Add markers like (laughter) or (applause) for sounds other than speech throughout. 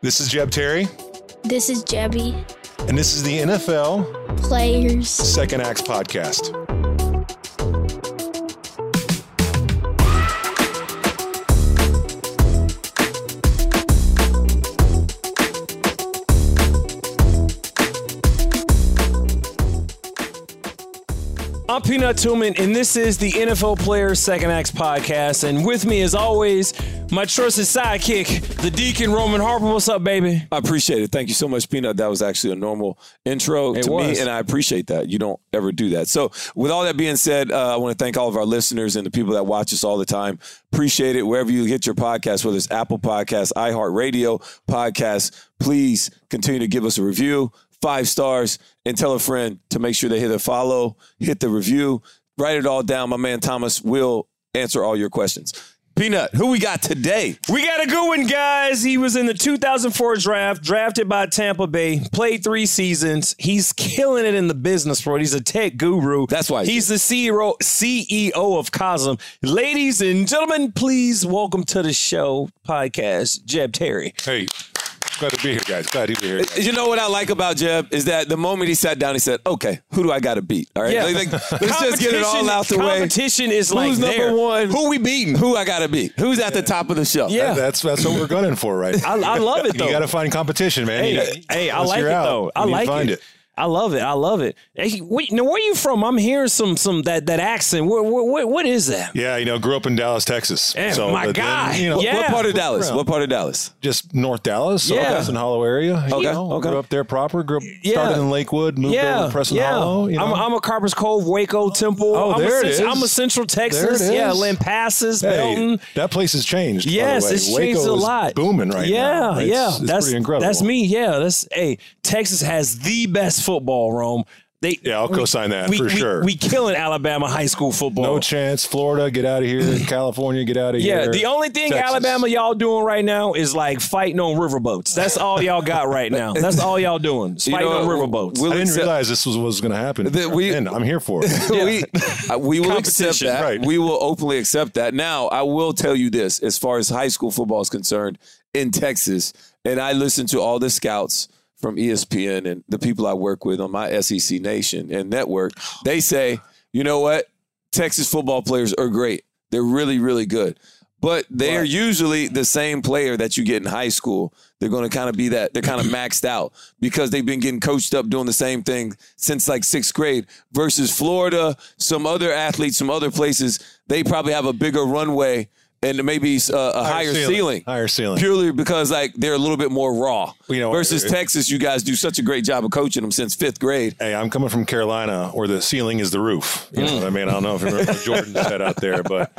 This is Jeb Terry, This is Jebby. and this is the NFL Players. Second Acts Podcast. I'm Peanut Tillman, and this is the NFL Players Second Acts podcast. And with me, as always, my trusted sidekick, the Deacon Roman Harper. What's up, baby? I appreciate it. Thank you so much, Peanut. That was actually a normal intro It to was. me, and I appreciate that. You don't ever do that. So, with all that being said, uh, I want to thank all of our listeners and the people that watch us all the time. Appreciate it. Wherever you get your podcast, whether it's Apple Podcasts, iHeartRadio Podcasts, please continue to give us a review, five stars, and tell a friend to make sure they hit a follow, hit the review, write it all down. My man Thomas will answer all your questions. Peanut, who we got today? We got a good one, guys. He was in the 2004 draft, drafted by Tampa Bay, played three seasons. He's killing it in the business world. He's a tech guru. That's why he's the CEO CEO of Cosm. Ladies and gentlemen, please welcome to the show podcast, Jeb Terry. Hey, glad to be here, guys. Glad to be here. Uh, you know what I like about Jeb is that the moment he sat down, he said, "Okay, who do I got to beat? All right, Yeah. Like, like, let's just get it all out the way. Competition is like number there. one? Who we beating? Who I got to beat? Who's at the top of the show? Yeah. That's that's what we're gunning for, right? I, I love it though. You got to find competition, man. You- Hey, hey, I like it out, though. I you need like find it. I love it. I love it. Hey, wait, now where are you from? I'm hearing some some that that accent. What what, what is that? Yeah, you know, grew up in Dallas, Texas. Eh, so my but then, you know, Yeah. What part of Dallas? around. What part of Dallas? just North Dallas, so Yeah. Preston Hollow area. You Okay, know, okay. Grew up there proper. Grew up, Yeah. started in Lakewood, moved Yeah, over to Preston yeah. Hollow. You know? I'm, I'm a Copperas Cove, Waco, Temple. Oh, I'm there a it Central. I'm a Central Texas. There it Yeah, is. Lampasas, Hey, Belton. that place has changed. by the Yes, way. it's Waco changed a is lot. Booming right yeah, now. It's- yeah, that's pretty incredible. That's me. Yeah, that's hey. Texas has the best football. Rome. They Yeah, I'll we- co-sign that we- for we- sure. We killing Alabama high school football. No chance. Florida, get out of here. (clears throat) California, get out of Yeah, here. Yeah, the only thing Texas. Alabama y'all doing right now is like fighting on riverboats. That's all y'all got right now. That's all y'all doing. is You Fighting know, on riverboats. we'll I didn't accept- realize this was what was going to happen. That we- and I'm here for it. (laughs) we, uh, we will accept that. right. We will openly accept that. Now, I will tell you this as far as high school football is concerned in Texas, and I listen to all the scouts from ESPN and the people I work with on my SEC Nation and network. They say, you know what? Texas football players are great. They're really, really good. But they are usually the same player that you get in high school. They're going to kind of be that. They're kind of (clears throat) maxed out because they've been getting coached up doing the same thing since like sixth grade. Versus Florida, some other athletes, some other places, they probably have a bigger runway and maybe uh, a higher, ceiling. Higher ceiling. Purely because like they're a little bit more raw. You know, versus Texas, you guys do such a great job of coaching them since fifth grade. Hey, I'm coming from Carolina, where the ceiling is the roof. You know what I mean? I don't know if you remember what Jordan said out there, but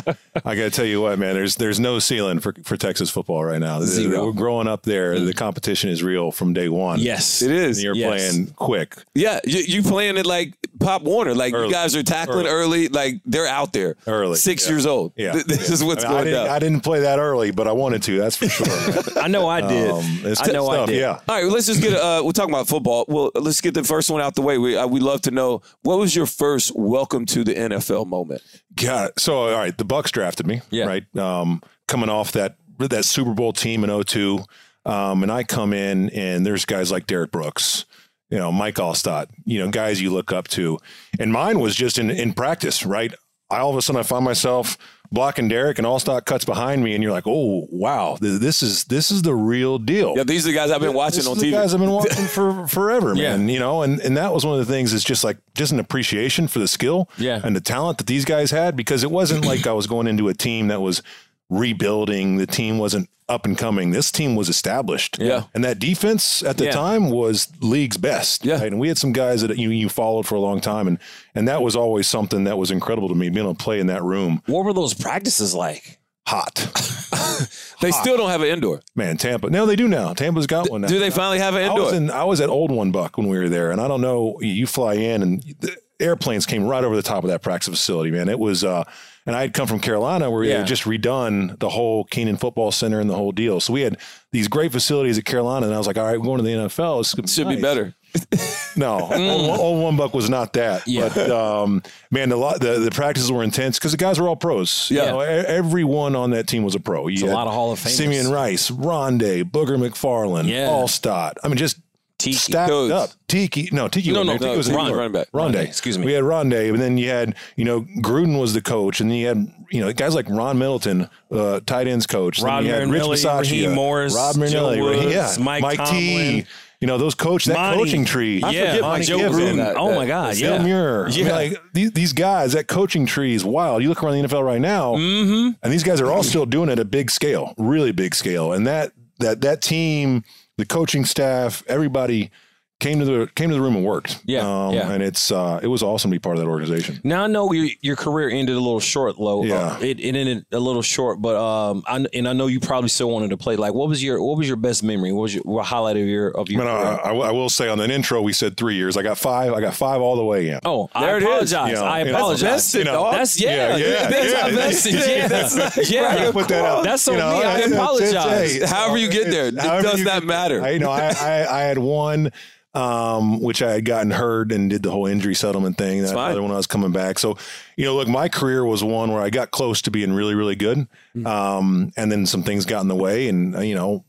I got to tell you what, man. There's there's no ceiling for, for Texas football right now. Zero. We're growing up there. The competition is real from day one. yes, it is. And you're Yes. playing quick. Yeah, you, you playing it like Pop Warner. Like you guys are tackling early. Like they're out there. Early, Six yeah. years old. Yeah, (laughs) This yeah. is what's I, mean, going didn't, down. I didn't play that early, but I wanted to. That's for sure. (laughs) I know I did. Um, it's I know I did. Yeah. All right, well, let's just get. Uh, we're talking about football. Well, let's get the first one out the way. We uh, we love to know what was your first welcome to the NFL moment. God. So all right, the Bucks drafted me. Yeah. Right. Um, coming off that that Super Bowl team in 02. Um, and I come in and there's guys like Derrick Brooks, you know, Mike Alstott, you know, guys you look up to. And mine was just in in practice, right? I all of a sudden I found myself blocking Derrick and Alstott cuts behind me, and you're like, oh wow, th- this is this is the real deal. Yeah, these are the guys I've been watching This on is the TV. guys I've been (laughs) watching for forever, Yeah. man. You know, and and that was one of the things. Is just like just an appreciation for the skill, Yeah. and the talent that these guys had, because it wasn't like I was going into a team that was rebuilding. The team wasn't up and coming. This team was established. Yeah. and that defense at the Yeah. time was league's best. Yeah. right? and we had some guys that you you followed for a long time, and and that was always something that was incredible to me being able to play in that room. What were those practices like? Hot, (laughs) they still don't have an indoor. man. Tampa. No, they do now. Tampa's got one now. Do they finally have an I was indoor? in I was at Old One Buc when we were there, and I don't know. You fly in, and the airplanes came right over the top of that practice facility, man. It was, uh, and I had come from Carolina where they Yeah. had just redone the whole Kenan Football Center and the whole deal. So we had these great facilities at Carolina, and I was like, all right, we're going to the NFL. It's gonna Should be better. (laughs) No, (laughs) old, old One Buc was not that. Yeah. But um, man, the, lot, the the practices were intense because the guys were all pros. You Yeah. know, e- everyone on that team was a pro. You a lot of Hall of Famers. Simeon Rice, Rondé, Booger McFarland, Yeah. Alstott. I mean, just Tiki. stacked Codes. up. Tiki, no, Tiki. No, wasn't no, there. Tiki no, was Ron- anymore. running back. Rondé. Rondé, excuse me. We had Rondé, and then you had you know Gruden was the coach, and then you had you know guys like Ron Middleton, uh, tight ends coach. Then Rod had Rich Marinelli, Bisaccia, Raheem Morris, Rob Joe Marinelli, Woods, yeah, Mike T. You know those coach that Monty. coaching tree. I Yeah, forget Monty Joe Gruden. That- oh my God, Phil yeah. Muir. I mean, like these, these guys, that coaching tree is wild. You look around the NFL right now, Mm-hmm. and these guys are all still doing it at a big scale, really big scale. And that that that team, the coaching staff, everybody came to the came to the room and worked. Yeah, um, yeah. and it's uh, it was awesome to be part of that organization. Now I know your your career ended a little short, low. Yeah. Uh, it, it ended a little short, but um, I, and I know you probably still wanted to play. Like, what was your what was your best memory? What was your what highlight of your of your? Man, I, career? I, I will say on that intro we said three years. I got five. I got five all the way in. oh, I There it is. apologize. You know, I apologize. that's vested, dog. That's yeah, Yeah, yeah, that's yeah. not vested. Yeah, That's yeah. not- Put that out. That's on me. I it's- it's- apologize. hey, However you get there, it does you not matter. I, you know, I, I, I had one, um, which I had gotten hurt and did the whole injury settlement thing. That other one I was coming back. So, you know, look, my career was one where I got close to being really, really good. Mm-hmm. Um, and then some things got in the way and, uh, you know,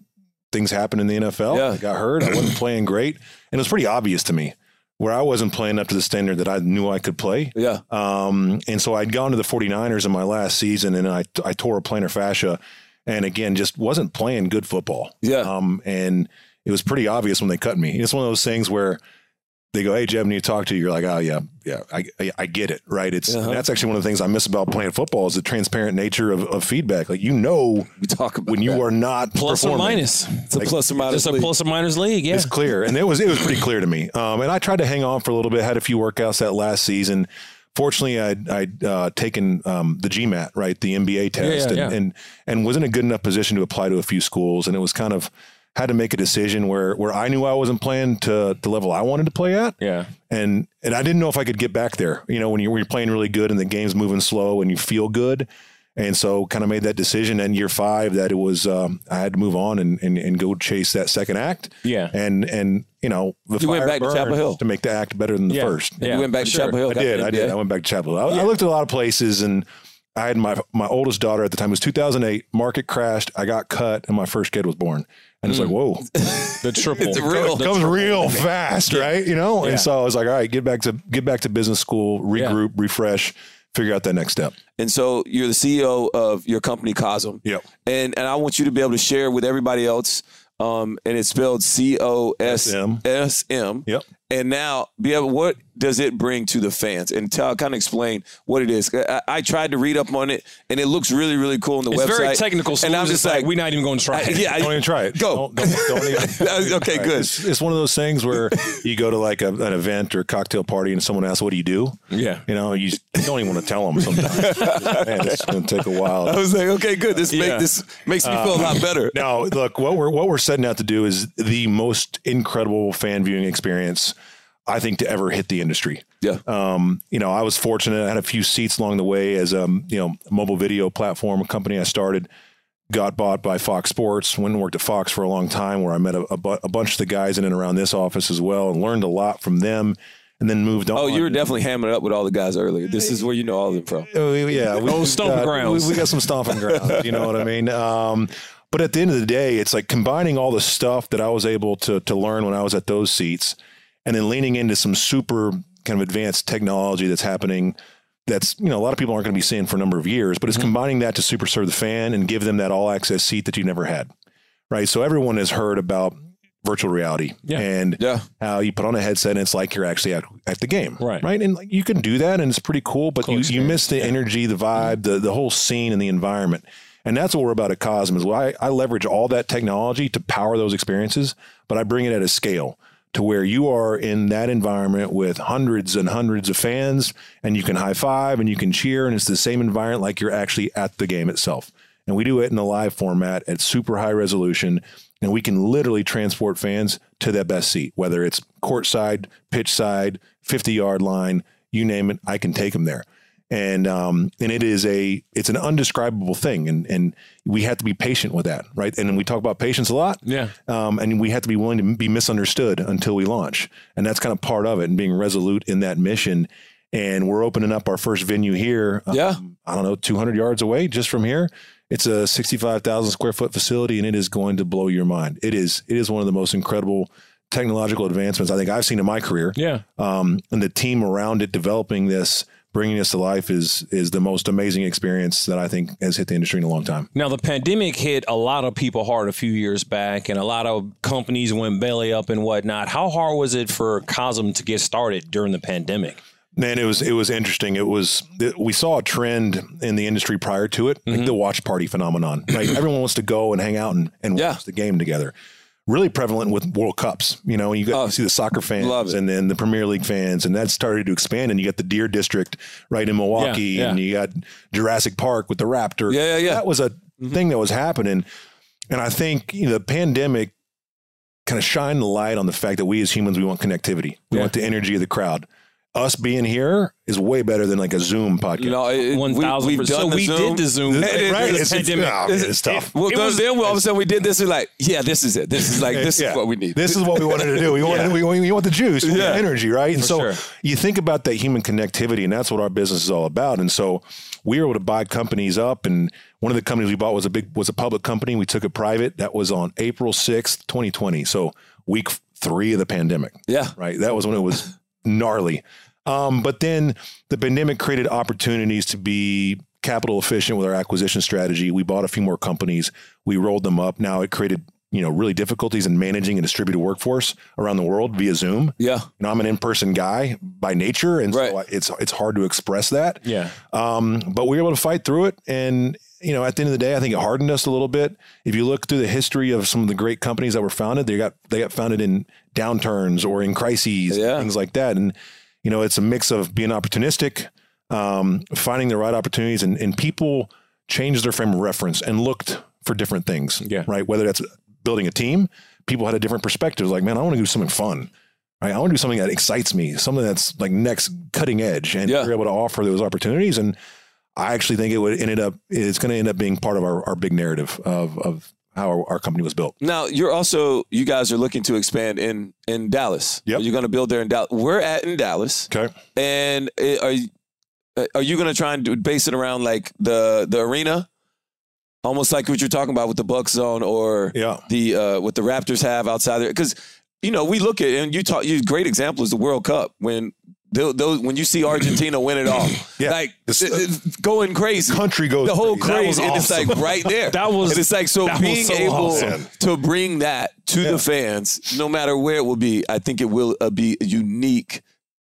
things happened in the NFL. Yeah. I got hurt. I wasn't (clears throat) playing great. And it was pretty obvious to me where I wasn't playing up to the standard that I knew I could play. Yeah. Um, and so I'd gone to the 49ers in my last season and I, I tore a plantar fascia and again, just wasn't playing good football. Yeah. Um, and it was pretty obvious when they cut me. It's one of those things where they go, Hey, Jeb, I need to talk to you. You're like, Oh yeah, yeah, I, I, I get it. Right. It's, Uh-huh. that's actually one of the things I miss about playing football is the transparent nature of, of feedback. Like, you know, We talk about when you that. are not plus or minus. It's a plus or minus. Just a plus or minus league. Yeah. It's clear, and it was it was pretty clear to me. Um, and I tried to hang on for a little bit. Had a few workouts that last season. Fortunately, I'd, I'd uh, taken um, the GMAT, right, the MBA test, yeah, and, yeah. and and was in a good enough position to apply to a few schools. And it was kind of had to make a decision where where I knew I wasn't playing to the level I wanted to play at, Yeah. and and I didn't know if I could get back there. You know, when you when you're playing really good and the game's moving slow and you feel good. And so kind of made that decision in year five that it was um, I had to move on and, and and go chase that second act. Yeah. And and you know the You went back to Chapel Hill. to make the act better than the Yeah. first. Yeah. you went back to sure. Chapel Hill. I did. I did. I went back to Chapel Hill. I, I looked at a lot of places and I had my my oldest daughter at the time it was 2008. Market crashed. I got cut and my first kid was born. And it's like, whoa, (laughs) The triple. It's real. it comes real fast, right? You know. Yeah. And so I was like, all right, get back to get back to business school, regroup, refresh, figure out that next step. And so you're the CEO of your company, Cosm. Yep. And and I want you to be able to share with everybody else. Um, and it's spelled C O S S M. Yep. And now, be able, what does it bring to the fans? And tell, kind of explain what it is. I, I tried to read up on it, and it looks really, really cool on the It's website. It's very technical. So and I'm we're just like, we're not even going to try. I- it. yeah, I- Don't even try it. Go. Don't, don't, don't even. (laughs) okay, good. It's, it's one of those things where you go to like a, an event or a cocktail party and someone asks, "What do you do?" Yeah. You know, you don't even want to tell them sometimes. (laughs) Man, it's going to take a while. I was like, okay, good. This Yeah. make this makes me feel a um, lot better. Now, look, what we're what we're setting out to do is the most incredible fan viewing experience I think to ever hit the industry. Yeah. Um, you know, I was fortunate. I had a few seats along the way as um, you know, a mobile video platform, a company I started, got bought by Fox Sports. Went and worked at Fox for a long time, where I met a, a, bu- a bunch of the guys in and around this office as well, and learned a lot from them. And then moved on. Oh, you were definitely hamming it up with all the guys earlier. This is where you know all of them from. Oh, yeah, we, Oh, stomping got- grounds. We, we got some stomping grounds. You know what I mean? Um, but at the end of the day, it's like combining all the stuff that I was able to to learn when I was at those seats, and then leaning into some super kind of advanced technology that's happening that's you know a lot of people aren't going to be seeing for a number of years, but it's Mm-hmm. combining that to super serve the fan and give them that all access seat that you never had, right? So everyone has heard about virtual reality Yeah. and Yeah. how you put on a headset and it's like you're actually at, at the game, Right. Right, and like, you can do that and it's pretty cool, but Cool you, you miss the yeah. energy, the vibe, the the whole scene and the environment. And that's what we're about at Cosm is well, I, I leverage all that technology to power those experiences, but I bring it at a scale to where you are in that environment with hundreds and hundreds of fans and you can high five and you can cheer and it's the same environment like you're actually at the game itself. And we do it in a live format at super high resolution and we can literally transport fans to that best seat, whether it's courtside, pitch side, 50 yard line, you name it, I can take them there and um, and it is a it's an undescribable thing, and and we have to be patient with that, right? And we talk about patience a lot, Yeah. um, and we have to be willing to be misunderstood until we launch, and that's kind of part of it, and being resolute in that mission. And we're opening up our first venue here. Yeah. um, I don't know, 200 yards away, just from here. It's a 65,000 square foot facility, and it is going to blow your mind. It is it is one of the most incredible technological advancements I think I've seen in my career Yeah. um, and the team around it developing this, bringing this to life is is the most amazing experience that I think has hit the industry in a long time. Now, the pandemic hit a lot of people hard a few years back, and a lot of companies went belly up and whatnot. How hard was it for Cosm to get started during the pandemic? Man, it was it was interesting. It was it, we saw a trend in the industry prior to it, like mm-hmm. the watch party phenomenon. Right, (clears throat) everyone wants to go and hang out and, and Yeah. watch the game together. Really prevalent with World Cups. You know, you got Oh, you see the soccer fans and then the Premier League fans, and that started to expand. And you got the Deer District right in Milwaukee, Yeah, and you got Jurassic Park with the Raptor. Yeah, yeah, yeah. That was a mm-hmm. thing that was happening, and I think you know the pandemic kind of shined the light on the fact that we as humans we want connectivity. We Yeah. want the energy of the crowd. Us being here is way better than like a Zoom podcast. You know, it, One we, thousand we've percent. done So we Zoom. did the Zoom. Right? during the It's- it's- pandemic. oh, man, it's tough. Well, It was- then all of a sudden we did this. We're like, yeah, this is it. This is like this Yeah. is what we need. This is what we wanted to do. We wanted, we, we want the juice, we Yeah. the energy, right? And For so sure. you think about that human connectivity, and that's what our business is all about. And so we were able to buy companies up, and one of the companies we bought was a big was a public company. We took it private. That was on April sixth, twenty twenty. So week three of the pandemic. yeah. right? That was when it was gnarly. Um, but then the pandemic created opportunities to be capital efficient with our acquisition strategy. We bought a few more companies. We rolled them up. Now it created you know really difficulties in managing a distributed workforce around the world via Zoom. Yeah. You know, I'm an in-person guy by nature, and so Right. I- it's it's hard to express that. Yeah. Um, but we were able to fight through it. And, you know, at the end of the day, I think it hardened us a little bit. If you look through the history of some of the great companies that were founded, they got they got founded in downturns or in crises, Yeah. things like that. And, you know, it's a mix of being opportunistic, um, finding the right opportunities and, and people changed their frame of reference and looked for different things. Yeah. Right. Whether that's building a team, people had a different perspective. Like, man, I want to do something fun. Right. I want to do something that excites me, something that's like next cutting edge. And Yeah. we're able to offer those opportunities. And I actually think it would ended up it's going to end up being part of our, our big narrative of of how our, our company was built. Now you're also you guys are looking to expand in in Dallas. Yeah, You're going to build there in Dallas. We're at in Dallas, Okay. and uh, are you, are you going to try and do, base it around like the the arena, almost like what you're talking about with the Buck Zone or Yeah. the uh, what the Raptors have outside there? Because you know we look at and you talk. You great example is the World Cup when. Those, those, when you see Argentina win it all, (laughs) Yeah. like This- it- it's going crazy, Country goes the whole crazy. That was crazy, and it's like right there. (laughs) That was- and it's like so being so able awesome. to bring that to Yeah. the fans, no matter where it will be, I think it will uh, be a unique,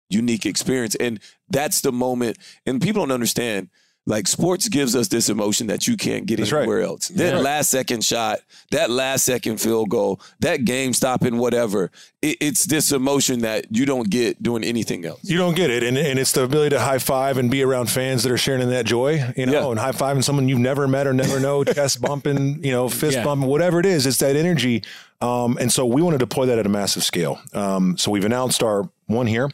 unique experience, and that's the moment. And people don't understand. Like sports gives us this emotion that you can't get That's right. anywhere else. That Yeah. last second shot, that last second field goal, that game stopping, whatever. It, it's this emotion that you don't get doing anything else. You don't get it, and and it's the ability to high five and be around fans that are sharing in that joy, you know, Yeah. and high fiving someone you've never met or never know, (laughs) chest bumping, you know, fist Yeah. bumping, whatever it is. It's that energy, um, and so we want to deploy that at a massive scale. Um, so we've announced our one here.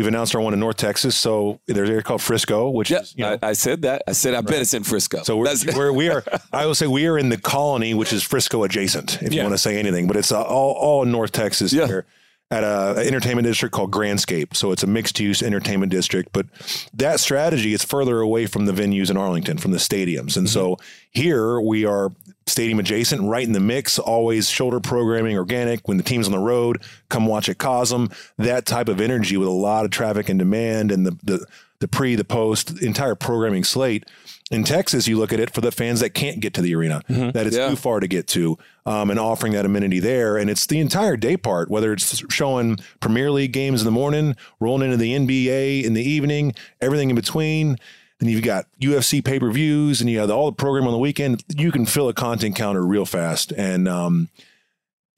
We've announced our one in North Texas. So there's an area called Frisco, which Yeah, is you know, I, I said that. I said I bet it's in Frisco. So we're, we're we are. (laughs) I will say we are in the colony, which is Frisco adjacent. If you want to say anything, but it's uh, all all in North Texas Yeah. here at a, an entertainment district called Grandscape. So it's a mixed use entertainment district. But that strategy is further away from the venues in Arlington, from the stadiums, and so here we are stadium adjacent, right in the mix, always shoulder programming, organic. When the team's on the road, come watch at Cosm. That type of energy with a lot of traffic and demand and the, the, the pre, the post, entire programming slate. In Texas, you look at it for the fans that can't get to the arena, that it's Yeah. too far to get to, um, and offering that amenity there. And it's the entire day part, whether it's showing Premier League games in the morning, rolling into the NBA in the evening, everything in between. Then you've got UFC pay per views, and you have all the program on the weekend. You can fill a content counter real fast, and um,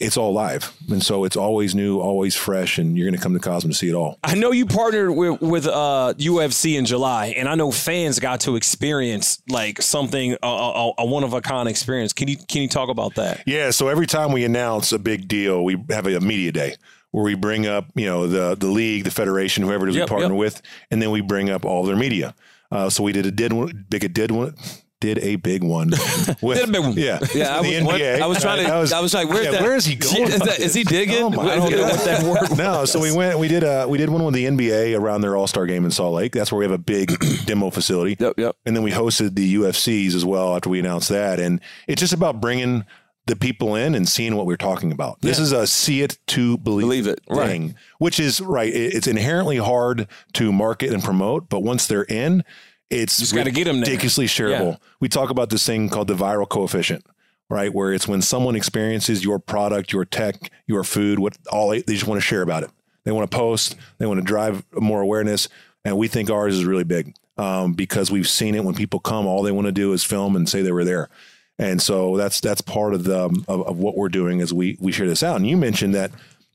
it's all live, and so it's always new, always fresh, and you're going to come to Cosmo to see it all. I know you partnered with with uh, UFC in July, and I know fans got to experience like something a, a, a one of a kind experience. Can you can you talk about that? Yeah, so every time we announce a big deal, we have a media day where we bring up, you know, the the league, the federation, whoever it is Yep, we partner yep. with, and then we bring up all their media. Uh, so we did a did one, big a did one. Did a big one (laughs) with Did a big one. yeah Yeah, I (laughs) the was, what- NBA. I was trying to. I was, like, where's yeah, that? where is he going? (laughs) Is, that, is he digging? Oh my Where- God. no, so we went. We did. Uh, we did one with the NBA around their All Star game in Salt Lake. That's where we have a big (clears throat) demo facility. Yep, yep. And then we hosted the UFCs as well after we announced that. And it's just about bringing the people in and seeing what we're talking about. This is a see it to believe, Believe it. thing, which is right. It's inherently hard to market and promote, but once they're in, it's Just gotta get 'em there. ridiculously shareable. Yeah. We talk about this thing called the viral coefficient. Right, where it's when someone experiences your product, your tech, your food, what all they just want to share about it. They want to post, they want to drive more awareness, and we think ours is really big um, because we've seen it when people come. All they want to do is film and say they were there, and so that's that's part of the um, of, of what we're doing as we we share this out. And you mentioned that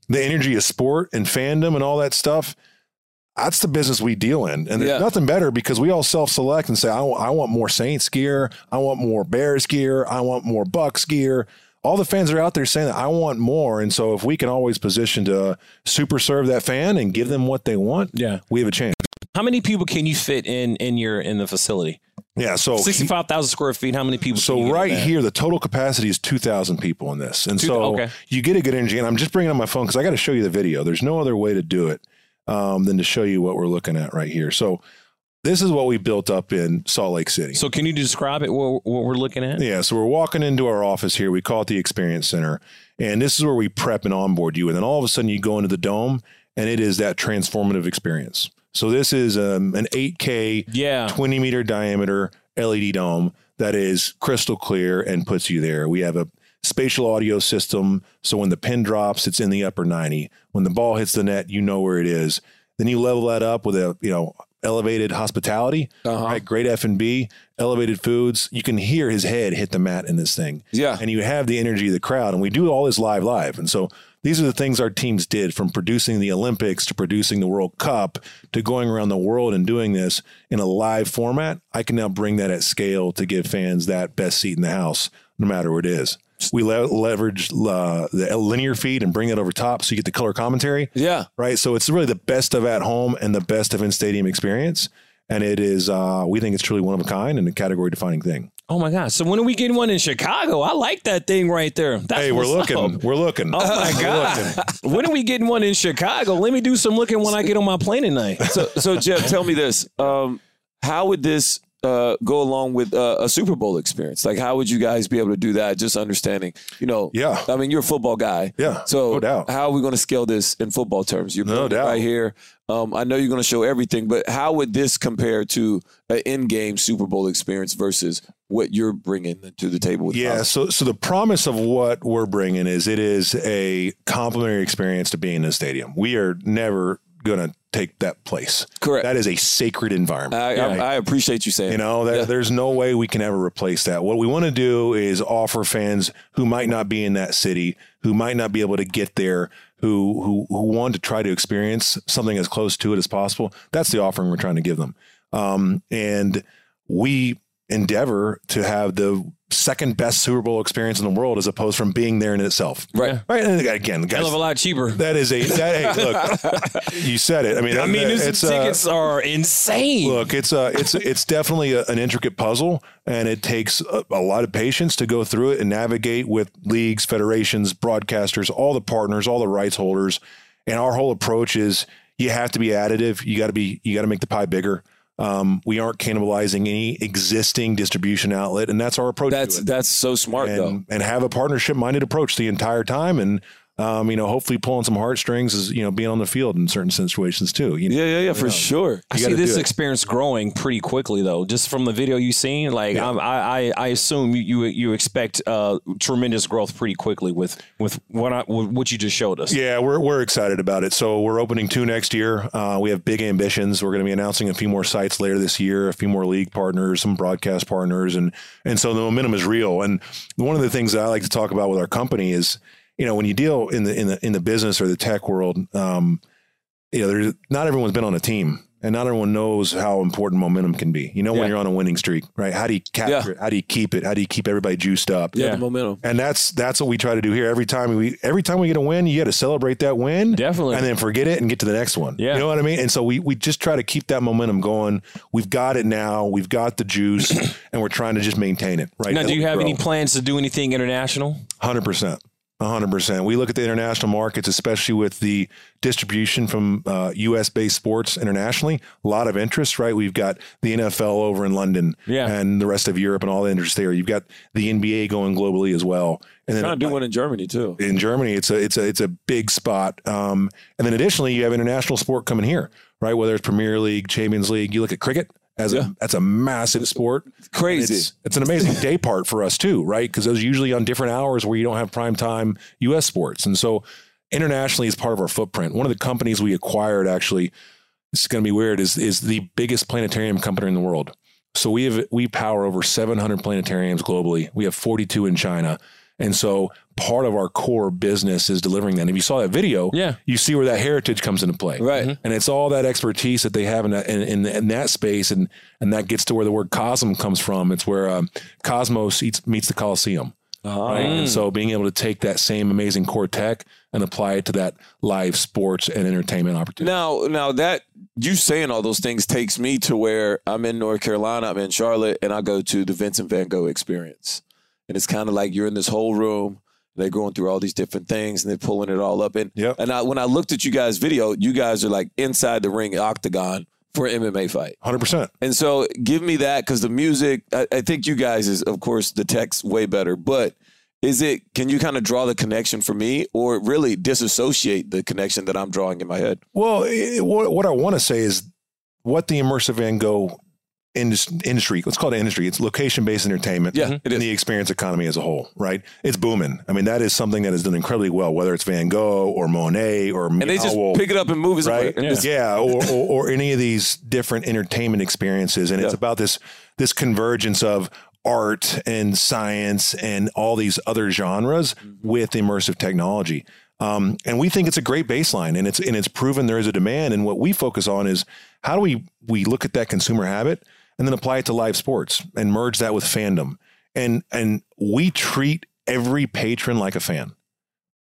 the energy of sport and fandom and all that stuff. That's the business we deal in, and there's Yeah. nothing better because we all self-select and say, I, "I want more Saints gear, I want more Bears gear, I want more Bucks gear." All the fans are out there saying that I want more, and so if we can always position to super serve that fan and give them what they want, Yeah. we have a chance. How many people can you fit in in your in the facility? Yeah, so Sixty five thousand square feet. How many people? So right here, the total capacity is two thousand people in this, and Two- so okay. you get a good energy. And I'm just bringing up my phone because I got to show you the video. There's no other way to do it um, than to show you what we're looking at right here. So this is what we built up in Salt Lake City. So can you describe it? What, what we're looking at? Yeah, so we're walking into our office here. We call it the Experience Center, and this is where we prep and onboard you. And then all of a sudden, you go into the dome, and it is that transformative experience. So this is um, an 8K, Yeah. 20 meter diameter LED dome that is crystal clear and puts you there. We have a spatial audio system, so when the pin drops, it's in the upper 90. When the ball hits the net, you know where it is. Then you level that up with a you know elevated hospitality, right? Great F and B, elevated foods. You can hear his head hit the mat in this thing, Yeah. and you have the energy of the crowd. And we do all this live, live, and so. These are the things our teams did from producing the Olympics to producing the World Cup to going around the world and doing this in a live format. I can now bring that at scale to give fans that best seat in the house, no matter what it is. We le- leverage uh, the linear feed and bring it over top so you get the color commentary Yeah. right? So it's really the best of at home and the best of in stadium experience. And it is, uh, we think it's truly one of a kind and a category defining thing. Oh my God! So when are we getting one in Chicago? I like that thing right there. That's hey, we're looking. up. We're looking. Oh my God! (laughs) when are we getting one in Chicago? Let me do some looking when I get on my plane tonight. So, so Jeff, tell me this: um, How would this uh, go along with uh, a Super Bowl experience? Like, how would you guys be able to do that? Just understanding, you know. Yeah. I mean, you're a football guy. Yeah, So, no doubt. how are we going to scale this in football terms? You're No putting doubt. right here. Um, I know you're going to show everything, but how would this compare to an in-game Super Bowl experience versus what you're bringing to the table? With Yeah. Cosmo? So, so the promise of what we're bringing is it is a complimentary experience to being in the stadium. We are never going to take that place. Correct. That is a sacred environment. I, I, I appreciate you saying. You know, that, Yeah. there's no way we can ever replace that. What we want to do is offer fans who might not be in that city, who might not be able to get there, who who who want to try to experience something as close to it as possible. That's the offering we're trying to give them. Um, and we endeavor to have the second best Super Bowl experience in the world as opposed from being there in itself. Right. Right. And again, guys, Hell of a lot cheaper. that is a that, hey, look, (laughs) you said it. I mean, I mean, these it's uh, tickets are insane. Look, it's a it's it's definitely a, an intricate puzzle, and it takes a, a lot of patience to go through it and navigate with leagues, federations, broadcasters, all the partners, all the rights holders. And our whole approach is you have to be additive. You got to be you got to make the pie bigger. Um, we aren't cannibalizing any existing distribution outlet, and that's our approach. That's that's so smart though. and, and have a partnership minded approach the entire time, and um, you know, hopefully pulling some heartstrings is you know being on the field in certain situations too. You know, Yeah, yeah, yeah, for sure. I see this experience growing pretty quickly, though. Just from the video you seen, like Yeah. I'm, I, I, I assume you, you, you expect uh, tremendous growth pretty quickly with, with what I, what you just showed us. Yeah, we're we're excited about it. So we're opening two next year. Uh, we have big ambitions. We're going to be announcing a few more sites later this year, a few more league partners, some broadcast partners, and and so the momentum is real. And one of the things that I like to talk about with our company is, you know, when you deal in the in the in the business or the tech world, um, you know, there's not everyone's been on a team. And not everyone knows how important momentum can be. You know, Yeah. when you're on a winning streak, right? How do you capture Yeah. it? How do you keep it? How do you keep everybody juiced up? Yeah, Yeah. the momentum. And that's that's what we try to do here. Every time we every time we get a win, you got to celebrate that win, Definitely. and then forget it and get to the next one. Yeah. you know what I mean. And so we we just try to keep that momentum going. We've got it now. We've got the juice, (clears throat) and we're trying to just maintain it. Right Now, do you have any plans to do anything international? Hundred percent. Hundred percent. We look at the international markets, especially with the distribution from uh, U.S. based sports internationally. A lot of interest, right? We've got the NFL over in London, Yeah. and the rest of Europe and all the interest there. You've got the NBA going globally as well, and then Trying to do one in Germany too. in Germany, it's a it's a it's a big spot. Um, and then additionally, you have international sport coming here, right? Whether it's Premier League, Champions League, you look at cricket as Yeah. a that's a massive sport. Crazy. It's, it's an amazing day part for us too, right? Because those are usually on different hours where you don't have prime time U.S. sports, and so internationally is part of our footprint. One of the companies we acquired actually, is going to be weird, is is the biggest planetarium company in the world. So we have we power over 700 planetariums globally. We have 42 in China. And so part of our core business is delivering that. And if you saw that video, Yeah. you see where that heritage comes into play. Right. And it's all that expertise that they have in that, in, in, in that space. And, and that gets to where the word cosm comes from. It's where um, cosmos eats, meets the Coliseum. Right. And so being able to take that same amazing core tech and apply it to that live sports and entertainment opportunity. Now, now that you saying all those things takes me to where I'm in North Carolina, I'm in Charlotte, and I go to the Vincent Van Gogh experience. And it's kind of like you're in this whole room. They're going through all these different things and they're pulling it all up. And Yep. and I, when I looked at you guys' video, you guys are like inside the ring octagon for an MMA fight. 100%. And so give me that because the music, I, I think you guys is, of course, the text way better. But is it, can you kind of draw the connection for me or really disassociate the connection that I'm drawing in my head? Well, it, what, what I want to say is what the immersive Van Gogh indus- industry, let's call it industry, it's location based entertainment. Yeah, it and the experience economy as a whole, right? It's booming. I mean, that is something that has done incredibly well, whether it's Van Gogh or Monet or And they just pick it up and move it right? And just- Yeah, or, or, or any of these different entertainment experiences, and it's about this this convergence of art and science and all these other genres Mm-hmm. with immersive technology. Um, and we think it's a great baseline, and it's and it's proven there is a demand. And what we focus on is how do we we look at that consumer habit and then apply it to live sports and merge that with fandom. And and we treat every patron like a fan.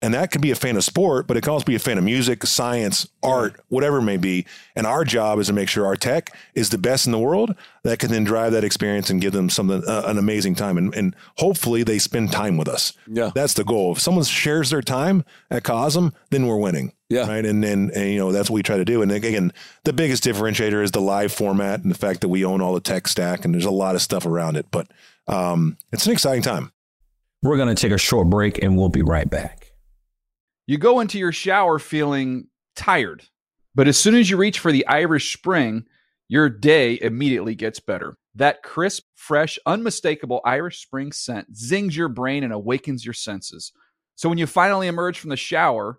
And that could be a fan of sport, but it can also be a fan of music, science, art, whatever it may be. And our job is to make sure our tech is the best in the world that can then drive that experience and give them something, uh, an amazing time. And, and hopefully they spend time with us. Yeah. That's the goal. If someone shares their time at Cosm, then we're winning. Yeah. Right. And then, you know, that's what we try to do. And again, the biggest differentiator is the live format and the fact that we own all the tech stack and there's a lot of stuff around it. But um, it's an exciting time. We're going to take a short break and we'll be right back. You go into your shower feeling tired, but as soon as you reach for the Irish Spring, your day immediately gets better. That crisp, fresh, unmistakable Irish Spring scent zings your brain and awakens your senses. So when you finally emerge from the shower,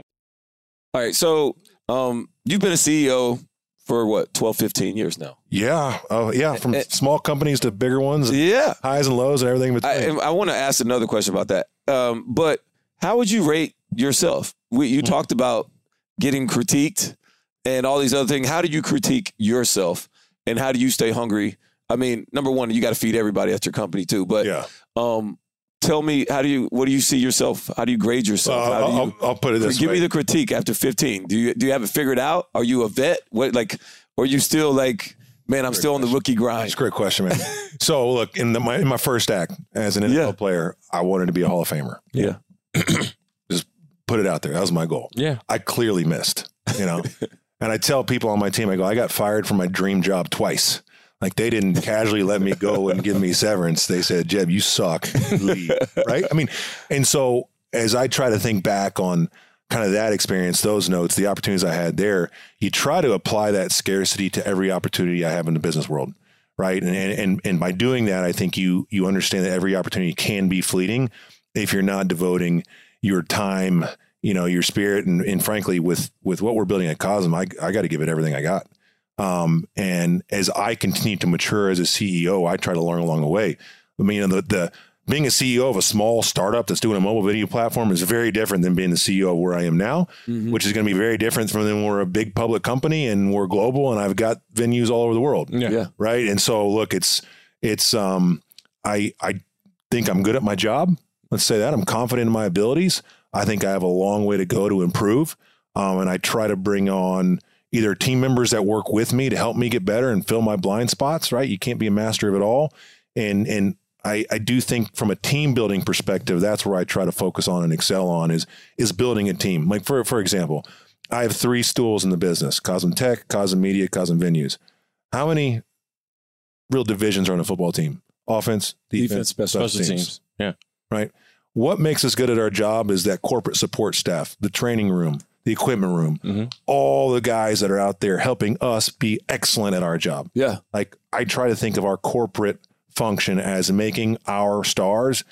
All right. So um, you've been a CEO for what 12, 15 years now. Yeah. Oh, yeah. From Eh, small companies to bigger ones, Yeah. highs and lows and everything in I. I want to ask another question about that. Um, but how would you rate yourself? We, you talked about getting critiqued and all these other things. How do you critique yourself, and how do you stay hungry? I mean, number one, you got to feed everybody at your company too. But yeah. um, tell me, how do you? What do you see yourself? How do you grade So yourself? Uh, how do I'll, you, I'll, I'll put it this way. give way. me the critique after 15. Do you do you have it figured out? Are you a vet? What like? Or are you still like, man? I'm still on the rookie grind. That's a great question, man. (laughs) so look, in, the, my, in my first act as an NFL Yeah. player, I wanted to be a Hall of Famer. Yeah. (clears throat) Just put it out there. That was my goal. Yeah. I clearly missed, you know. (laughs) and I tell people on my team, I go, I got fired from my dream job twice. Like they didn't casually let me go and give me severance. They said, Jeb, you suck. Leave. (laughs) right? I mean, and so as I try to think back on kind of that experience, those notes, the opportunities I had there, you try to apply that scarcity to every opportunity I have in the business world. Right. And and and by doing that, I think you you understand that every opportunity can be fleeting if you're not devoting your time, you know, your spirit, and, and frankly, with with what we're building at Cosm, I I got to give it everything I got. Um, and as I continue to mature as a CEO, I try to learn along the way. I mean, you know, the the being a CEO of a small startup that's doing a mobile video platform is very different than being the CEO of where I am now, which is going to be very different from when we're a big public company and we're global and I've got venues all over the world Yeah. Yeah. right? And so look, it's it's um I I think I'm good at my job. Let's say that I'm confident in my abilities. I think I have a long way to go to improve. Um, and I try to bring on either team members that work with me to help me get better and fill my blind spots, right? You can't be a master of it all. And and I, I do think from a team building perspective, that's where I try to focus on and excel on is is building a team. Like for for example, I have three stools in the business: Cosm Tech, Cosm Media, Cosm Venues. How many real divisions are on a football team? Offense, defense, Defense, special, teams. teams. Yeah. Right. What makes us good at our job is that corporate support staff, the training room, the equipment room, Mhm. all the guys that are out there helping us be excellent at our job. Yeah. Like I try to think of our corporate function as making our stars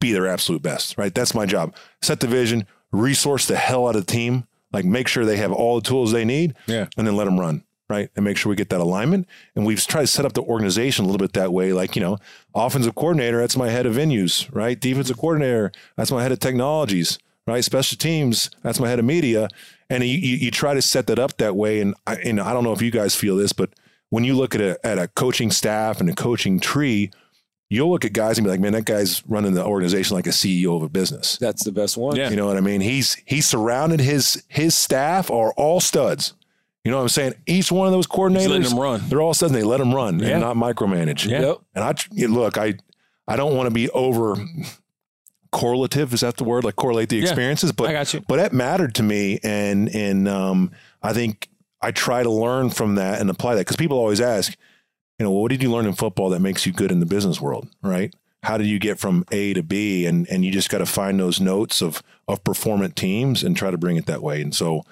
be their absolute best, right? That's my job. Set the vision, resource the hell out of the team, like make sure they have all the tools they need, Yeah. and then let them run, right? And make sure we get that alignment. And we've tried to set up the organization a little bit that way. Like, you know, offensive coordinator, that's my head of venues, right? Defensive coordinator, that's my head of technologies, right? Special teams, that's my head of media. And you, you, you try to set that up that way. And I, and I don't know if you guys feel this, but when you look at a, at a coaching staff and a coaching tree, you'll look at guys and be like, man, that guy's running the organization like a CEO of a business. That's the best one. Yeah. You know what I mean? He's he's surrounded his his staff are all studs. You know what I'm saying? Each one of those coordinators, them run. They're all studs. They let them run Yeah. and not micromanage. Yeah. Yep. And I look, I I don't want to be over correlative. Is that the word? Like correlate the Yeah. experiences, but got you. but that mattered to me, and and um, I think I try to learn from that and apply that because people always ask, you know, well, what did you learn in football that makes you good in the business world, right? How did you get from A to B, and and you just got to find those notes of of performant teams and try to bring it that way. And so,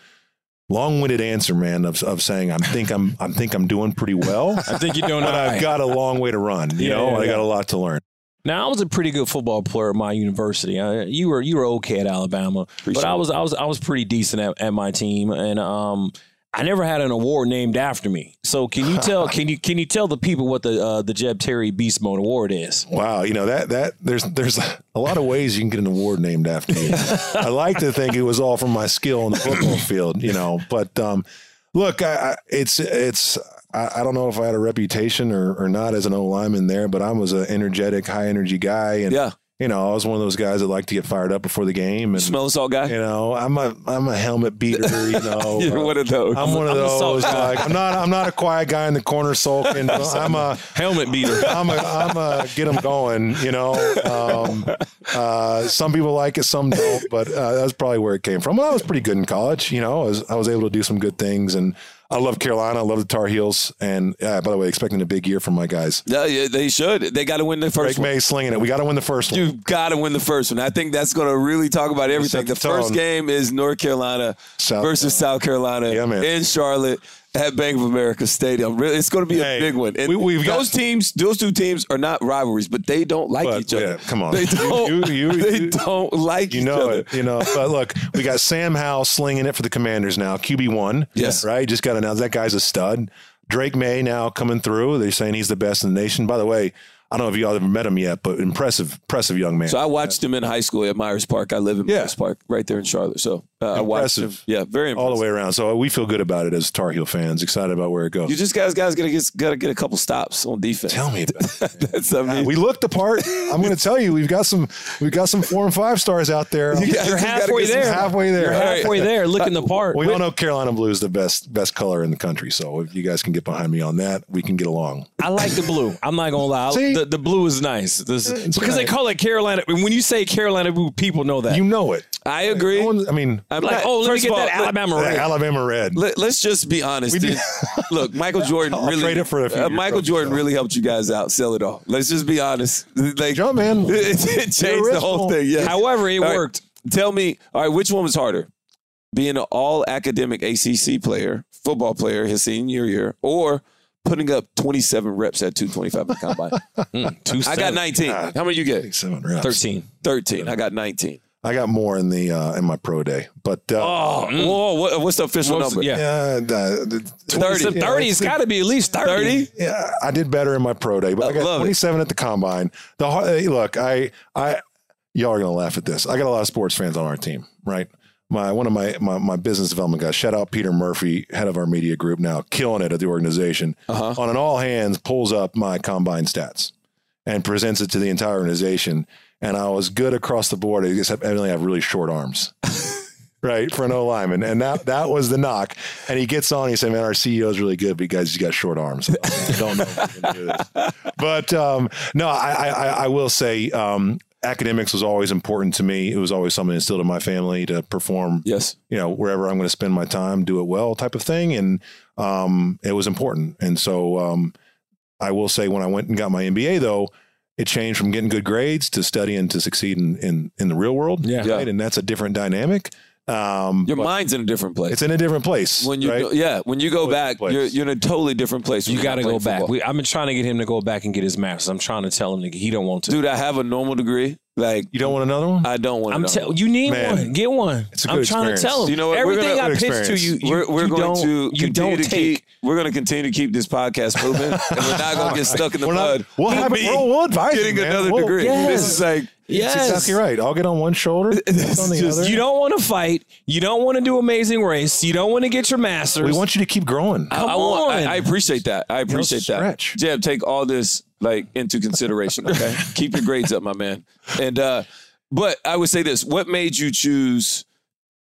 long-winded answer, man, of of saying I think I'm I think I'm doing pretty well, (laughs) I think you're doing but I've got a long way to run. You Yeah, know, yeah, I got a lot to learn. Now I was a pretty good football player at my university. Uh, you were you were okay at Alabama, but I was I was I was pretty decent at, at my team, and um, I never had an award named after me. So can you tell (laughs) can you can you tell the people what the uh, the Jeb Terry Beast Mode Award is? Wow, you know that that there's there's a lot of ways you can get an award named after you. (laughs) I like to think it was all from my skill on the football field, you know. But um, look, I, I, it's it's I, I don't know if I had a reputation or, or not as an O lineman there, but I was an energetic, high energy guy, and Yeah. you know I was one of those guys that like to get fired up before the game, and Smell salt guy. you know I'm a I'm a helmet beater, you (laughs) know. You're uh, one of those. I'm one of I'm those. Like I'm not. I'm not a quiet guy in the corner sulking. (laughs) I'm a. Helmet beater. I'm a, I'm a get them going, you know. Um, uh, some people like it, some don't, but uh, that's probably where it came from. Well, I was pretty good in college, you know. I was, I was able to do some good things, and I love Carolina. I love the Tar Heels, and uh, by the way, expecting a big year from my guys. Yeah, yeah, they should. They got to win the Drake first one. May slinging it. We got to win the first one. You got to win the first one. I think that's going to really talk about everything. The The first game is North Carolina South versus South Carolina Yeah, in Charlotte. At Bank of America Stadium. Really, it's going to be a big one. And we- we've got- those teams, those two teams are not rivalries, but they don't like But, each other. yeah, come on. they don't. You- you- (laughs) they you- don't like You know it, you know. But look, we got Sam Howell slinging it for the Commanders now. QB one, Yes. right. Just got announced. That guy's a stud. Drake Maye now coming through. They're saying he's the best in the nation. By the way, I don't know if y'all ever met him yet, but impressive, impressive young man. So I watched him in high school at Myers Park. I live in Yeah. Myers Park, right there in Charlotte. So uh, I watched him. Impressive. Yeah, very impressive. all the way around. So we feel good about it as Tar Heel fans. Excited about where it goes. You just guys, guys, gotta get gotta get a couple stops on defense. Tell me about (laughs) it. That's I mean, we looked the part. I'm going to tell you, we've got some, we've got some four and five stars out there. You guys You're just gotta halfway there. halfway there. You're halfway there, looking the part. We all know Carolina blue is the best best color in the country. So if you guys can get behind me on that, we can get along. I like the blue. I'm not gonna lie. See? The, the blue is nice. This, It's because they call it Carolina. When you say Carolina blue, people know that. You know it. I agree. No one- I mean, I'm like, not- oh, let me get all, that let- Alabama that red. Alabama red. Let, us just be honest. We. Look, Michael (laughs) Jordan I'll really. trade it for a few uh, Michael Jordan now. really helped you guys out. Sell it all. Let's just be honest. Like, Jump, man. (laughs) It, it changed the whole thing. Yeah. However, it All right, worked. Tell me, all right, which one was harder? Being an all academic ACC player, football player his senior year, or putting up 27 reps at 225 at the combine? (laughs) Two I got 19. God. How many you get? Seven reps. 13. 13. I got 19. I got more in the uh, in my pro day, but uh, Oh, whoa, what, what's the official What's- number? yeah. yeah, uh, the- 30. So 30 has got to be at least 30. 30? yeah, I did better in my pro day, but I I got love it. 27 at the combine. The hey, look, I I y'all are gonna laugh at this. I got a lot of sports fans on our team, right? My one of my, my my business development guys, shout out Peter Murphy, head of our media group now, killing it at the organization. Uh-huh. On an all hands, pulls up my combine stats and presents it to the entire organization. And I was good across the board, except I only have really short arms. (laughs) Right for an O lineman, and that that was the knock. And he gets on. He said, "Man, our CEO is really good because he's got short arms." I don't know. Do. (laughs) But um, no, I, I I will say um, academics was always important to me. It was always something instilled in my family to perform. Yes. You know, wherever I'm going to spend my time, do it well, type of thing, and um, it was important. And so um, I will say, when I went and got my MBA, though. It changed from getting good grades to studying to succeed in, in, in the real world. Yeah. Right. And that's a different dynamic. Um, Your mind's in a different place. it's in a different place. when you right? go, yeah, when you go Totally back, you're, you're in a totally different place. You got to go back. We, I've been trying to get him to go back and get his master's. I'm trying to tell him that he don't want to. Dude, I have a normal degree. Like, you don't want another one? I don't want I'm to. telling you need Man, one. Get one. it's a I'm trying experience. to tell him. You know what? Everything gonna- I Good pitched to you, you we're we're you going don't, to you don't to take. Keep. We're going to continue to keep this podcast moving, and we're not going to get (laughs) stuck in the We're mud. not, we'll, have Me it, we'll, we'll advise getting man. another We'll- degree. Yes. This is like Yes, That's exactly right. I'll get on one shoulder, (laughs) on the just- other. You don't want to fight. You don't want to do Amazing Race. You don't want to get your master's. we want you to keep growing. Come I, want, on. I, I appreciate that. I appreciate that. stretch. Jeb, take all this like into consideration. Okay, (laughs) keep your grades up, my man. And uh, but I would say this: What made you choose?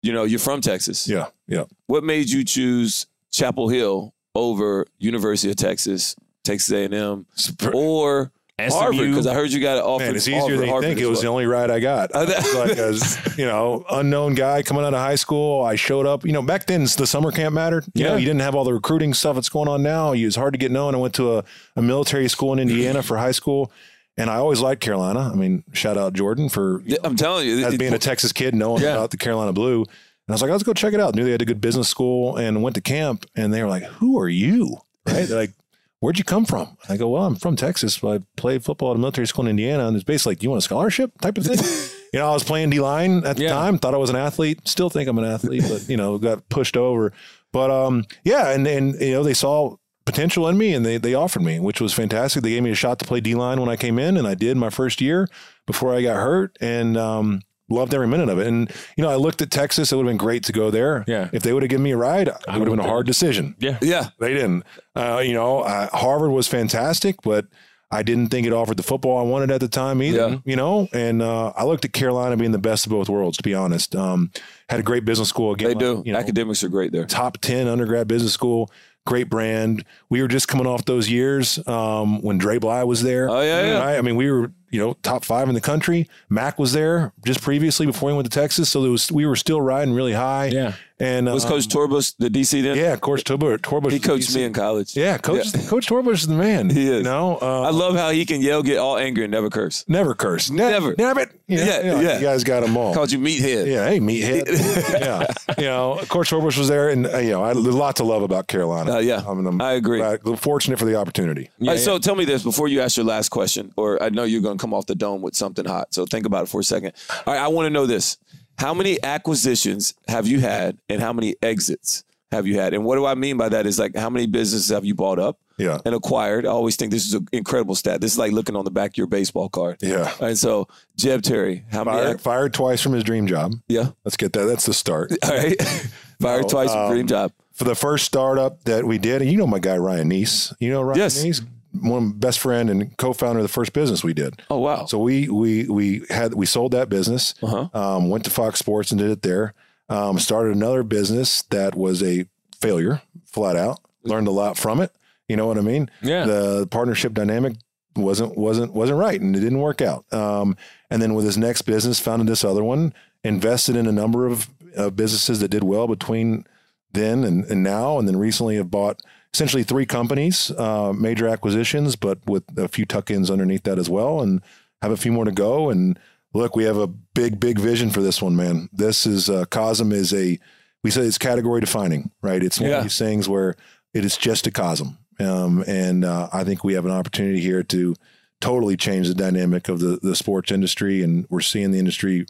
You know, you're from Texas. yeah, yeah. What made you choose Chapel Hill over University of Texas, Texas A&M, or Harvard? Because I heard you got an offer. Man, it's easier offer than you Harvard think. It was the only ride I got. I was like a you know unknown guy coming out of high school. I showed up. You know, back then the summer camp mattered. You know, Yeah. you didn't have all the recruiting stuff that's going on now. It was hard to get known. I went to a, a military school in Indiana for high school, and I always liked Carolina. I mean, shout out Jordan for I'm telling you, as being a Texas kid, knowing Yeah. about the Carolina Blue. And I was like, let's go check it out. Knew they had a good business school and went to camp. And they were like, who are you? Right? They're like, where'd you come from? I go, well, I'm from Texas. But I played football at a military school in Indiana. And it's basically like, do you want a scholarship type of thing? (laughs) you know, I was playing D line at the Yeah. time, thought I was an athlete, still think I'm an athlete, but, you know, got pushed over. But um, yeah. And, and, you know, they saw potential in me and they, they offered me, which was fantastic. They gave me a shot to play D line when I came in, and I did my first year before I got hurt. And, um, loved every minute of it. And, you know, I looked at Texas. It would have been great to go there. Yeah. If they would have given me a ride, it would have been a hard decision. Yeah. yeah, They didn't. Uh, you know, uh, Harvard was fantastic, but I didn't think it offered the football I wanted at the time either. Yeah. You know, and uh, I looked at Carolina being the best of both worlds, to be honest. Um, had a great business school again. they do. You know, Academics are great there. top 10 undergrad business school, great brand. We were just coming off those years um, when Dre Bly was there. Oh, yeah, yeah. Right? I mean, we were you know, top five in the country. Mack was there just previously before he went to Texas, so there was we were still riding really high. Yeah. and Was um, Coach Torbush the DC then? Yeah, Coach Torbush. Torbush He coached me in college. Yeah, Coach Coach Torbush is the man. He is. You know, uh, I love how he can yell, get all angry, and never curse. never curse. Ne- Never. never. You know, Yeah, you know, yeah. You guys got them all. Called you meathead. Yeah, hey, meathead. (laughs) yeah, you know, Coach Torbush was there, and uh, you know, I, a lot to love about Carolina. Uh, yeah, I, mean, I'm I agree. glad- fortunate for the opportunity. All right, so tell me this before you ask your last question, or I know you're going to come off the dome with something hot. So think about it for a second. All right, I want to know this: How many acquisitions have you had, and how many exits have you had? And what do I mean by that is like how many businesses have you bought up Yeah, and acquired? I always think this is an incredible stat. This is like looking on the back of your baseball card. yeah. And so, Jeb Terry, how many? Fired, ac- fired twice from his dream job. yeah. Let's get that. That's the start. (laughs) All right. (laughs) Fired No, twice, um, dream job. For the first startup that we did, and you know my guy Ryan Neese. You know Ryan Yes. Neese, one best friend and co-founder of the first business we did. Oh wow. So we we we had we sold that business. Uh-huh. Um, went to Fox Sports and did it there. Um, started another business that was a failure, flat out. Learned a lot from it. You know what I mean? Yeah. The partnership dynamic wasn't wasn't wasn't right, and it didn't work out. Um, and then with his next business, founded this other one. Invested in a number of uh, businesses that did well between then and, and now, and then recently have bought essentially three companies, uh, major acquisitions, but with a few tuck-ins underneath that as well, and have a few more to go. And look, we have a big, big vision for this one, man. This is uh, Cosm is a we say it's category defining, right? It's one Yeah. of these things where it is just a Cosm, um, and uh, I think we have an opportunity here to totally change the dynamic of the the sports industry, and we're seeing the industry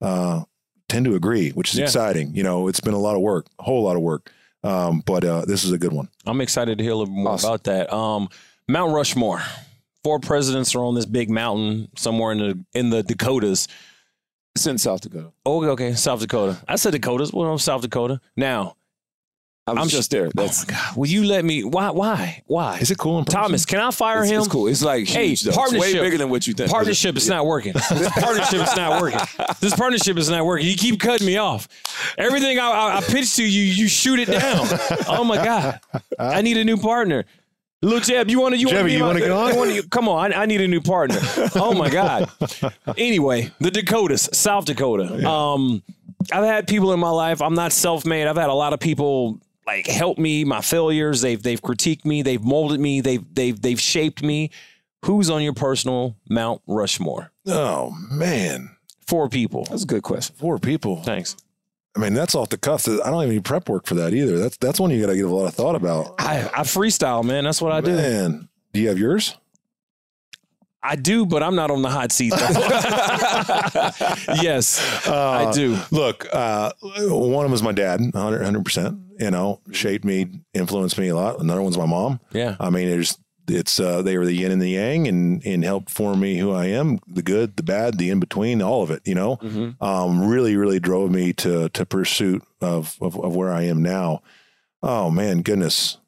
uh, tend to agree, which is Yeah. exciting. You know, it's been a lot of work, a whole lot of work, um, but uh, this is a good one. I'm excited to hear a little more Awesome. about that. Um, Mount Rushmore. Four presidents are on this big mountain somewhere in the in the Dakotas. It's in South Dakota. Oh, okay, South Dakota. I said Dakotas. Well, I'm South Dakota. Now, I was I'm just there. That's oh my God, will you let me? Why? Why? Why? Is it cool in person? Thomas, can I fire it's, him? it's cool. It's like Hey, huge. though. It's way partnership. bigger than what you think. Partnership is not working. This partnership is not working. (laughs) This partnership is not working. You keep cutting me off. Everything I, I, I pitch to you, you shoot it down. Oh my god! I need a new partner. Little Jeb, you want to? You Jebby, you want wanna get on? (laughs) to? Come on, I, I need a new partner. Oh my god! Anyway, the Dakotas, South Dakota. Um, I've had people in my life. I'm not self-made. I've had a lot of people like help me. My failures. They've they've critiqued me. They've molded me. They've they've they've shaped me. Who's on your personal Mount Rushmore? Oh man, Four people. That's a good question. four people. Thanks. I mean, that's off the cuff. I don't even need prep work for that either. That's that's one you got to give a lot of thought about. I, I freestyle, man. That's what I do. Man, do you have yours? I do, but I'm not on the hot seat. (laughs) yes, I Uh, do. Look, uh, one of them is my dad, 100 percent. You know, shaped me, influenced me a lot. Another one's my mom. Yeah. I mean, there's it's uh, they were the yin and the yang, and and helped form me who I am. The good, the bad, the in between, all of it. You know, Mm-hmm. um, really, really drove me to to pursuit of, of of where I am now. Oh man, goodness.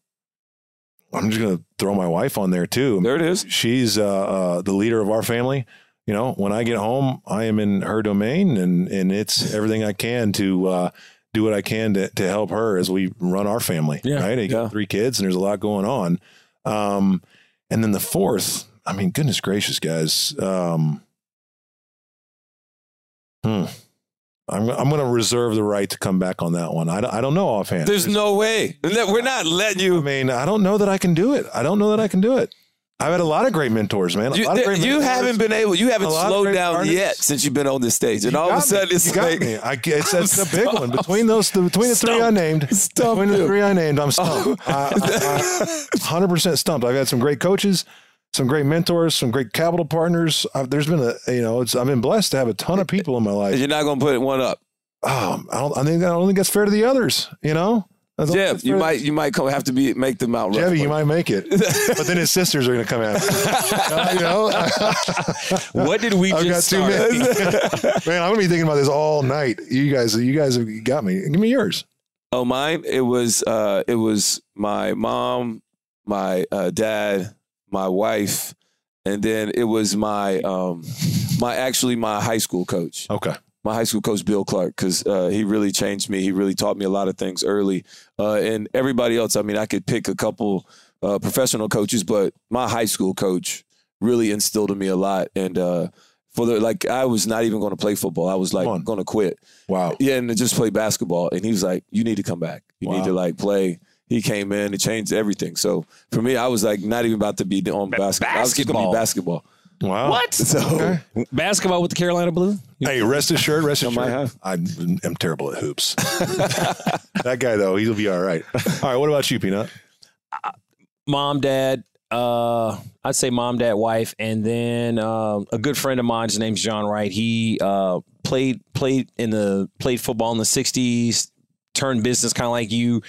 I'm just gonna throw my wife on there too. There it is. She's uh, uh, the leader of our family. You know, when I get home, I am in her domain, and and it's everything I can to uh, do what I can to to help her as we run our family. Yeah, right. I got three kids, and there's a lot going on. Um, and then the fourth, I mean, goodness gracious, guys. Um, hmm. I'm I'm going to reserve the right to come back on that one. I don't, I don't know offhand. There's no way. We're not letting you. I mean, I don't know that I can do it. I don't know that I can do it. I've had a lot of great mentors, man. A You, lot of great you mentors. haven't been able. You haven't A lot of slowed down artists. yet since you've been on this stage, and You all of a sudden me. it's you got like me. I, it's, it's a big one between those. The, between the three I named, Stumped between the three I named, I'm stumped. Oh. Hundred percent stumped. I've had some great coaches, some great mentors, some great capital partners. I've, there's been a you know, it's I've been blessed to have a ton of people in my life. you're not gonna put one up. Oh, I don't. I think I don't think that's fair to the others. You know, I Jeff, you fair- might you might come have to be make them out. Jebby, you might make it, but then his sisters are going to come out. (laughs) Uh, you know, (laughs) What did we I've got just too start? many. (laughs) Man, I'm going to be thinking about this all night. You guys, you guys have got me. Give me yours. Oh, mine. It was uh, it was my mom, my uh, dad, my wife, and then it was my um, my actually my high school coach. Okay. my high school coach Bill Clark because uh, he really changed me. He really taught me a lot of things early. Uh, and everybody else, I mean, I could pick a couple uh, professional coaches, but my high school coach really instilled in me a lot. And uh, for the like, I was not even going to play football. I was like going to quit. Wow. Yeah, and just play basketball. And he was like, "You need to come back. You need to like play." He came in, it changed everything. So for me, I was like not even about to be the on basketball. I was going to be basketball. Wow. What? So Basketball with the Carolina Blue? Hey, rest assured, rest assured. I am terrible at hoops. (laughs) that guy though, he'll be all right. All right. What about you, Peanut? mom, dad, uh, I'd say mom, dad, wife, and then uh, a good friend of mine. His name's John Wright. He uh, played played in the played football in the '60s, turned business kind of like you,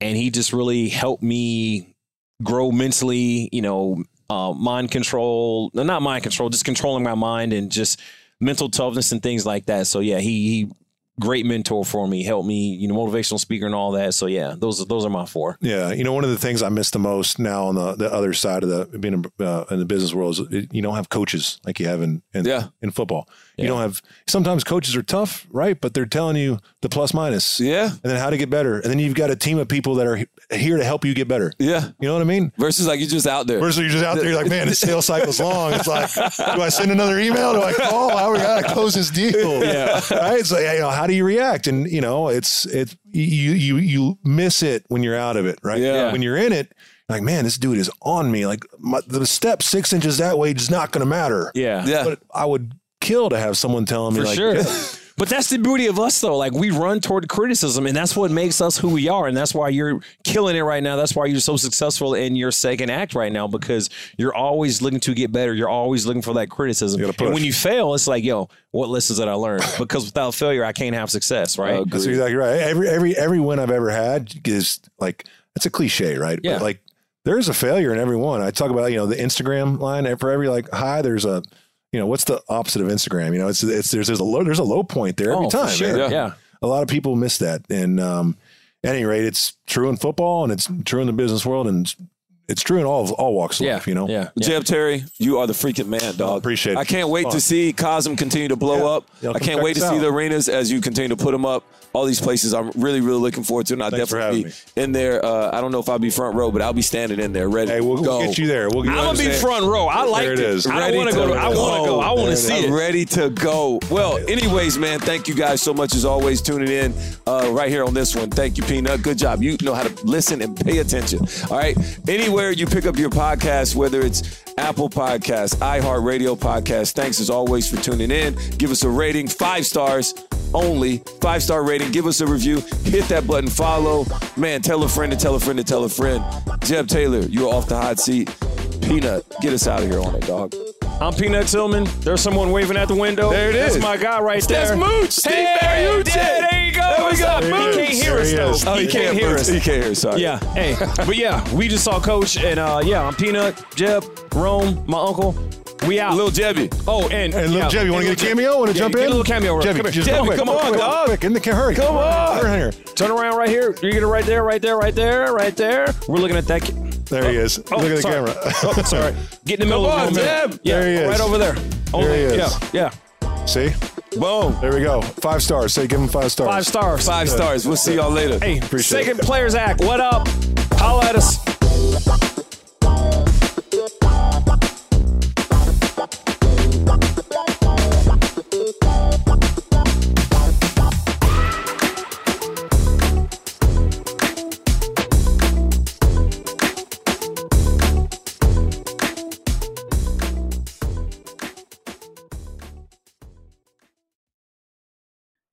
and he just really helped me grow mentally. You know, uh, mind control, not mind control, just controlling my mind and just mental toughness and things like that. So yeah, he, he great mentor for me, helped me, you know, motivational speaker and all that. So yeah, those are those are my four. Yeah, you know, one of the things I miss the most now on the, the other side of the being uh, in the business world is it, you don't have coaches like you have in in, Yeah. in football. You don't have sometimes coaches are tough, right? But they're telling you the plus minus, yeah, and then how to get better, and then you've got a team of people that are here to help you get better. yeah. You know what I mean? Versus like you're just out there. Versus you're just out there, you're like, man, this sales cycle's long. It's like, do I send another email? Do I call? How we gotta close this deal? (laughs) Yeah, right. So yeah, you know, how do you react? And you know, it's it's you you you miss it when you're out of it, right? Yeah. When you're in it, like, man, this dude is on me. Like my, the step six inches that way is not going to matter. Yeah, yeah. But I would kill to have someone telling me, for like, sure. (laughs) yeah, But that's the beauty of us, though. Like we run toward criticism, and that's what makes us who we are, and that's why you're killing it right now. That's why you're so successful in your second act right now because you're always looking to get better. You're always looking for that criticism. You gotta push. And when you fail, it's like, yo, what lessons did I learn? (laughs) Because without failure, I can't have success, right? That's exactly right. Every every every win I've ever had is like it's a cliche, right? Yeah. But like there's a failure in every one. I talk about you know the Instagram line and for every like high, there's a you know what's the opposite of Instagram? You know, it's it's there's there's a low there's a low point there every Oh, time. sure. man. Yeah. A lot of people miss that, and um, at any rate, it's true in football and it's true in the business world and it's, it's true in all all walks of Yeah. life. You know, Yeah. Jeb Terry, you are the freaking man, dog. appreciate it. I can't wait Fun. to see Cosm continue to blow Yeah. up. Yeah, I can't wait to us see the arenas as you continue to put them up. All these places, I'm really, really looking forward to, and I'll Thanks definitely having be in there. Uh, I don't know if I'll be front row, but I'll be standing in there, ready. Hey, we'll, to we'll get you there. We'll get I'm gonna be front row. I like There it is. I Ready want to go. To, I want to go. I want There to it see is. it. Ready to go. Well, anyways, man, thank you guys so much as always tuning in uh, right here on this one. Thank you, Peanut. Good job. You know how to listen and pay attention. All right. Anywhere you pick up your podcast, whether it's Apple Podcasts, iHeartRadio Podcast, thanks as always for tuning in. Give us a rating, five stars only, five star rating. Give us a review. Hit that button, follow. Man, tell a friend to tell a friend to tell a friend. Jeb Taylor, you're off the hot seat. Peanut, get us out of here on it, dog. I'm Peanut Tillman. There's someone waving at the window. There it That's my guy right That's there. Mooch. Steve Hey, Mariucci. yeah, there you go. There we What's go. up? He can't hear us he though. is. Oh, he, can't, hear us. He can't hear us. Sorry. Yeah. Hey, but yeah, we just saw Coach, and uh, yeah, I'm Peanut, Jeb, Rome, my uncle. We out. Little Jebby. oh, and And little yeah, Jeb, you want to get a cameo? Want to Yeah, jump get in? a little cameo, real- Jebby, come here. Jebby, go quick, come on, quick, dog. Quick, in the hurry. Come on. Hurry here. Turn around right here. You get it right there, right there, right there, right there. We're looking at that. Ca- There he is. Oh, Look at the camera. Oh, sorry. Get in the middle (laughs) Come of the on, middle. Jeb. Yeah, There he is. right over there. Only, he is. Yeah, yeah. See? Boom. There we go. Five stars. Say, give him five stars. Five stars. Five stars. We'll see y'all later. Hey, Appreciate second players act. What up? Holla at us.